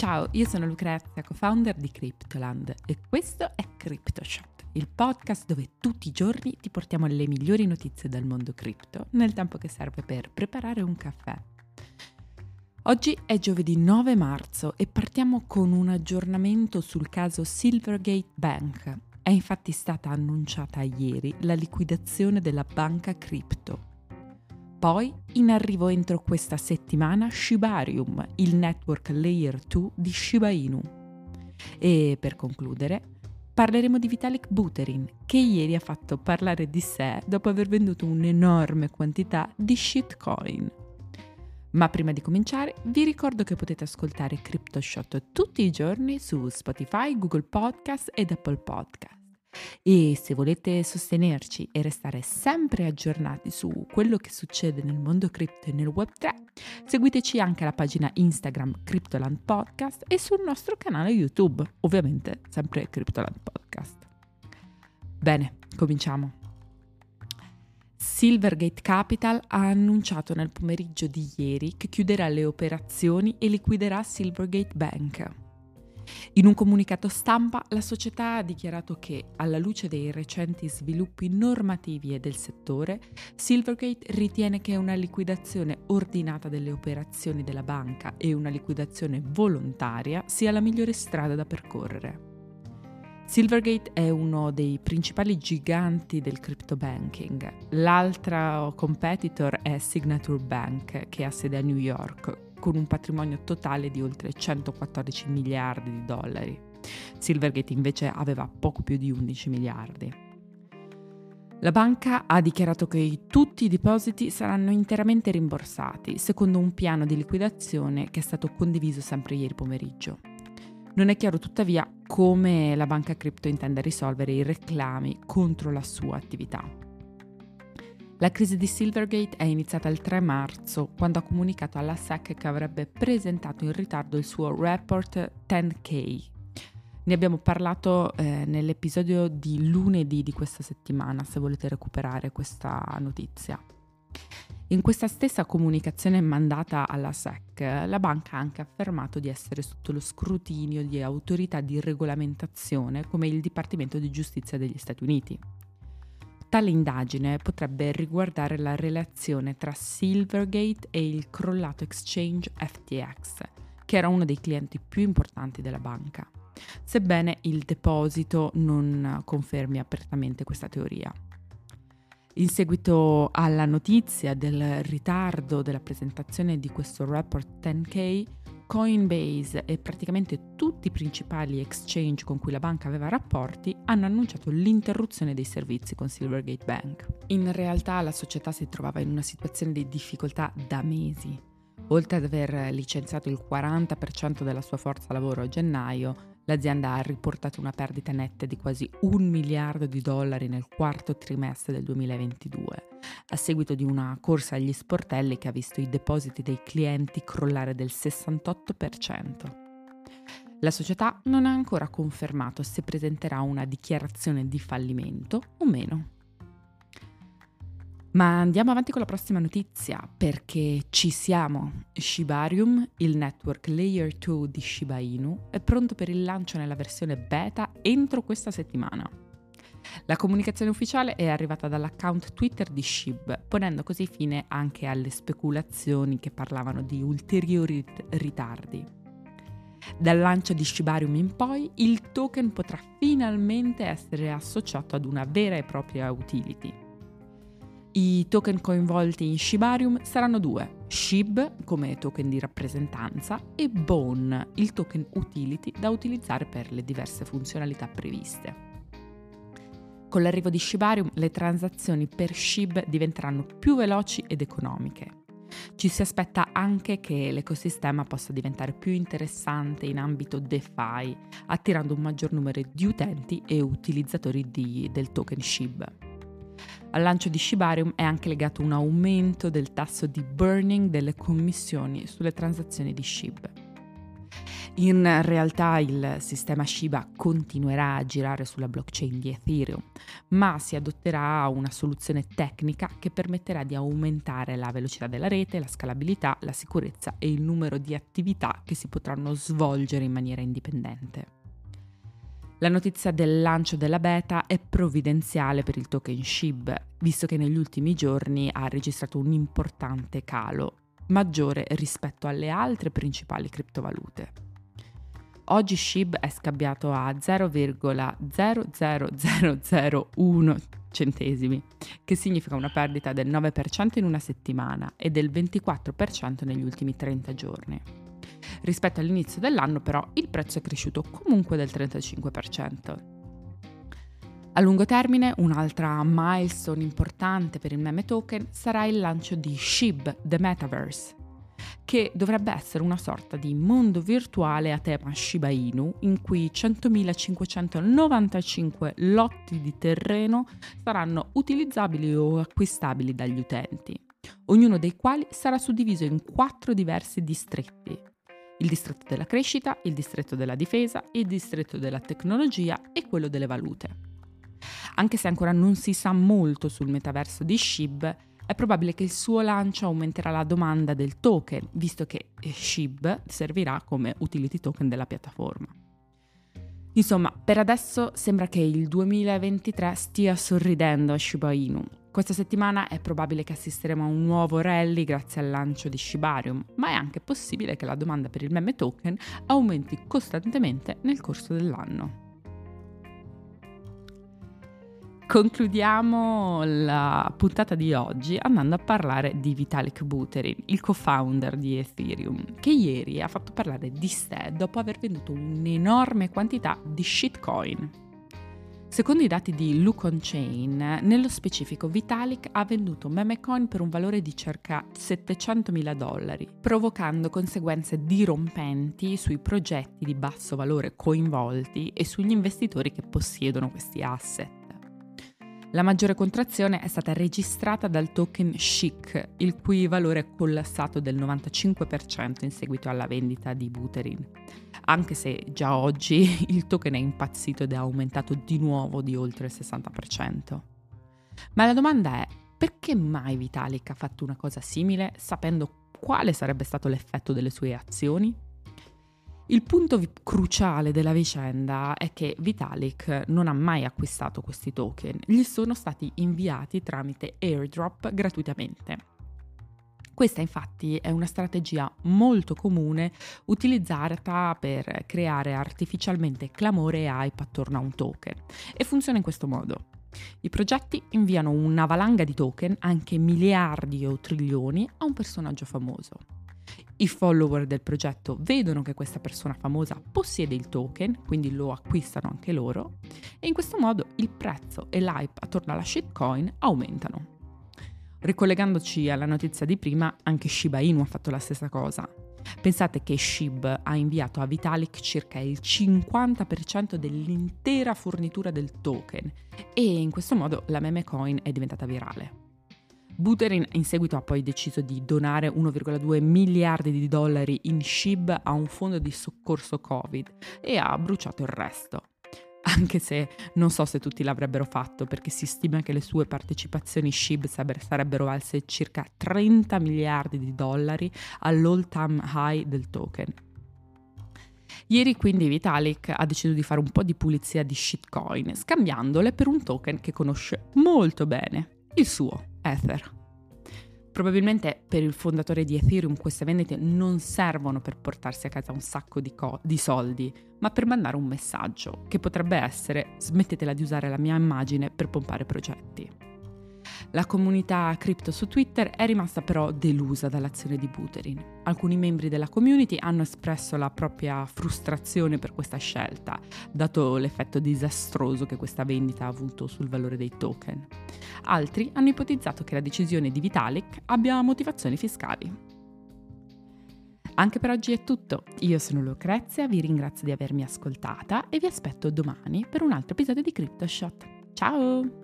Ciao, io sono Lucrezia, co-founder di Cryptoland e questo è CryptoShot, il podcast dove tutti i giorni ti portiamo le migliori notizie dal mondo cripto nel tempo che serve per preparare un caffè. Oggi è giovedì 9 marzo e partiamo con un aggiornamento sul caso Silvergate Bank. È infatti stata annunciata ieri la liquidazione della banca cripto poi in arrivo entro questa settimana Shibarium, il network layer 2 di Shiba Inu. E per concludere, parleremo di Vitalik Buterin, che ieri ha fatto parlare di sé dopo aver venduto un'enorme quantità di shitcoin. Ma prima di cominciare vi ricordo che potete ascoltare CryptoShot tutti i giorni su Spotify, Google Podcast ed Apple Podcast. E se volete sostenerci e restare sempre aggiornati su quello che succede nel mondo cripto e nel Web3, seguiteci anche alla pagina Instagram Cryptoland Podcast e sul nostro canale YouTube, ovviamente sempre Cryptoland Podcast. Bene, cominciamo. Silvergate Capital ha annunciato nel pomeriggio di ieri che chiuderà le operazioni e liquiderà Silvergate Bank. In un comunicato stampa la società ha dichiarato che, alla luce dei recenti sviluppi normativi e del settore, Silvergate ritiene che una liquidazione ordinata delle operazioni della banca e una liquidazione volontaria sia la migliore strada da percorrere. Silvergate è uno dei principali giganti del crypto banking. L'altra competitor è Signature Bank, che ha sede a New York, con un patrimonio totale di oltre 114 miliardi di dollari. Silvergate invece aveva poco più di 11 miliardi. La banca ha dichiarato che tutti i depositi saranno interamente rimborsati, secondo un piano di liquidazione che è stato condiviso sempre ieri pomeriggio. Non è chiaro tuttavia come la banca cripto intenda risolvere i reclami contro la sua attività. La crisi di Silvergate è iniziata il 3 marzo, quando ha comunicato alla SEC che avrebbe presentato in ritardo il suo report 10K. Ne abbiamo parlato eh, nell'episodio di lunedì di questa settimana, se volete recuperare questa notizia. In questa stessa comunicazione mandata alla SEC, la banca ha anche affermato di essere sotto lo scrutinio di autorità di regolamentazione come il Dipartimento di Giustizia degli Stati Uniti. Tale indagine potrebbe riguardare la relazione tra Silvergate e il crollato exchange FTX, che era uno dei clienti più importanti della banca, sebbene il deposito non confermi apertamente questa teoria. In seguito alla notizia del ritardo della presentazione di questo report 10K, Coinbase e praticamente tutti i principali exchange con cui la banca aveva rapporti hanno annunciato l'interruzione dei servizi con Silvergate Bank. In realtà la società si trovava in una situazione di difficoltà da mesi. Oltre ad aver licenziato il 40% della sua forza lavoro a gennaio, L'azienda ha riportato una perdita netta di quasi un miliardo di dollari nel quarto trimestre del 2022, a seguito di una corsa agli sportelli che ha visto i depositi dei clienti crollare del 68%. La società non ha ancora confermato se presenterà una dichiarazione di fallimento o meno. Ma andiamo avanti con la prossima notizia perché ci siamo. Shibarium, il network layer 2 di Shiba Inu, è pronto per il lancio nella versione beta entro questa settimana. La comunicazione ufficiale è arrivata dall'account Twitter di Shib, ponendo così fine anche alle speculazioni che parlavano di ulteriori ritardi. Dal lancio di Shibarium in poi, il token potrà finalmente essere associato ad una vera e propria utility i token coinvolti in Shibarium saranno due, SHIB come token di rappresentanza e Bone, il token utility da utilizzare per le diverse funzionalità previste. Con l'arrivo di Shibarium le transazioni per SHIB diventeranno più veloci ed economiche. Ci si aspetta anche che l'ecosistema possa diventare più interessante in ambito DeFi, attirando un maggior numero di utenti e utilizzatori di, del token SHIB. Al lancio di Shibarium è anche legato un aumento del tasso di burning delle commissioni sulle transazioni di SHIB. In realtà il sistema Shiba continuerà a girare sulla blockchain di Ethereum, ma si adotterà una soluzione tecnica che permetterà di aumentare la velocità della rete, la scalabilità, la sicurezza e il numero di attività che si potranno svolgere in maniera indipendente. La notizia del lancio della beta è provvidenziale per il token SHIB, visto che negli ultimi giorni ha registrato un importante calo, maggiore rispetto alle altre principali criptovalute. Oggi SHIB è scambiato a 0,00001 centesimi, che significa una perdita del 9% in una settimana e del 24% negli ultimi 30 giorni. Rispetto all'inizio dell'anno però il prezzo è cresciuto comunque del 35%. A lungo termine, un'altra milestone importante per il meme token sarà il lancio di SHIB, The Metaverse, che dovrebbe essere una sorta di mondo virtuale a tema Shiba Inu, in cui 100.595 lotti di terreno saranno utilizzabili o acquistabili dagli utenti, ognuno dei quali sarà suddiviso in quattro diversi distretti, il distretto della crescita, il distretto della difesa, il distretto della tecnologia e quello delle valute. Anche se ancora non si sa molto sul metaverso di SHIB, è probabile che il suo lancio aumenterà la domanda del token, visto che SHIB servirà come utility token della piattaforma. Insomma, per adesso sembra che il 2023 stia sorridendo a Shiba Inu, questa settimana è probabile che assisteremo a un nuovo rally grazie al lancio di Shibarium, ma è anche possibile che la domanda per il meme token aumenti costantemente nel corso dell'anno. Concludiamo la puntata di oggi andando a parlare di Vitalik Buterin, il co-founder di Ethereum, che ieri ha fatto parlare di sé dopo aver venduto un'enorme quantità di shitcoin. Secondo i dati di Look On Chain, nello specifico Vitalik ha venduto memecoin per un valore di circa 700 mila dollari, provocando conseguenze dirompenti sui progetti di basso valore coinvolti e sugli investitori che possiedono questi asset. La maggiore contrazione è stata registrata dal token Chic, il cui valore è collassato del 95% in seguito alla vendita di Buterin, anche se già oggi il token è impazzito ed è aumentato di nuovo di oltre il 60%. Ma la domanda è, perché mai Vitalik ha fatto una cosa simile sapendo quale sarebbe stato l'effetto delle sue azioni? Il punto vi- cruciale della vicenda è che Vitalik non ha mai acquistato questi token, gli sono stati inviati tramite airdrop gratuitamente. Questa infatti è una strategia molto comune utilizzata per creare artificialmente clamore e hype attorno a un token e funziona in questo modo. I progetti inviano una valanga di token, anche miliardi o trilioni, a un personaggio famoso. I follower del progetto vedono che questa persona famosa possiede il token, quindi lo acquistano anche loro, e in questo modo il prezzo e l'hype attorno alla shitcoin aumentano. Ricollegandoci alla notizia di prima, anche Shiba Inu ha fatto la stessa cosa. Pensate che SHIB ha inviato a Vitalik circa il 50% dell'intera fornitura del token e in questo modo la meme coin è diventata virale. Buterin in seguito ha poi deciso di donare 1,2 miliardi di dollari in SHIB a un fondo di soccorso Covid e ha bruciato il resto. Anche se non so se tutti l'avrebbero fatto perché si stima che le sue partecipazioni SHIB sarebbero valse circa 30 miliardi di dollari all'all time high del token. Ieri quindi Vitalik ha deciso di fare un po' di pulizia di shitcoin, scambiandole per un token che conosce molto bene, il suo Ether. Probabilmente per il fondatore di Ethereum queste vendite non servono per portarsi a casa un sacco di, co- di, soldi, ma per mandare un messaggio, che potrebbe essere smettetela di usare la mia immagine per pompare progetti. La comunità cripto su Twitter è rimasta però delusa dall'azione di Buterin. Alcuni membri della community hanno espresso la propria frustrazione per questa scelta, dato l'effetto disastroso che questa vendita ha avuto sul valore dei token. Altri hanno ipotizzato che la decisione di Vitalik abbia motivazioni fiscali. Anche per oggi è tutto. Io sono Lucrezia, vi ringrazio di avermi ascoltata e vi aspetto domani per un altro episodio di CryptoShot. Ciao!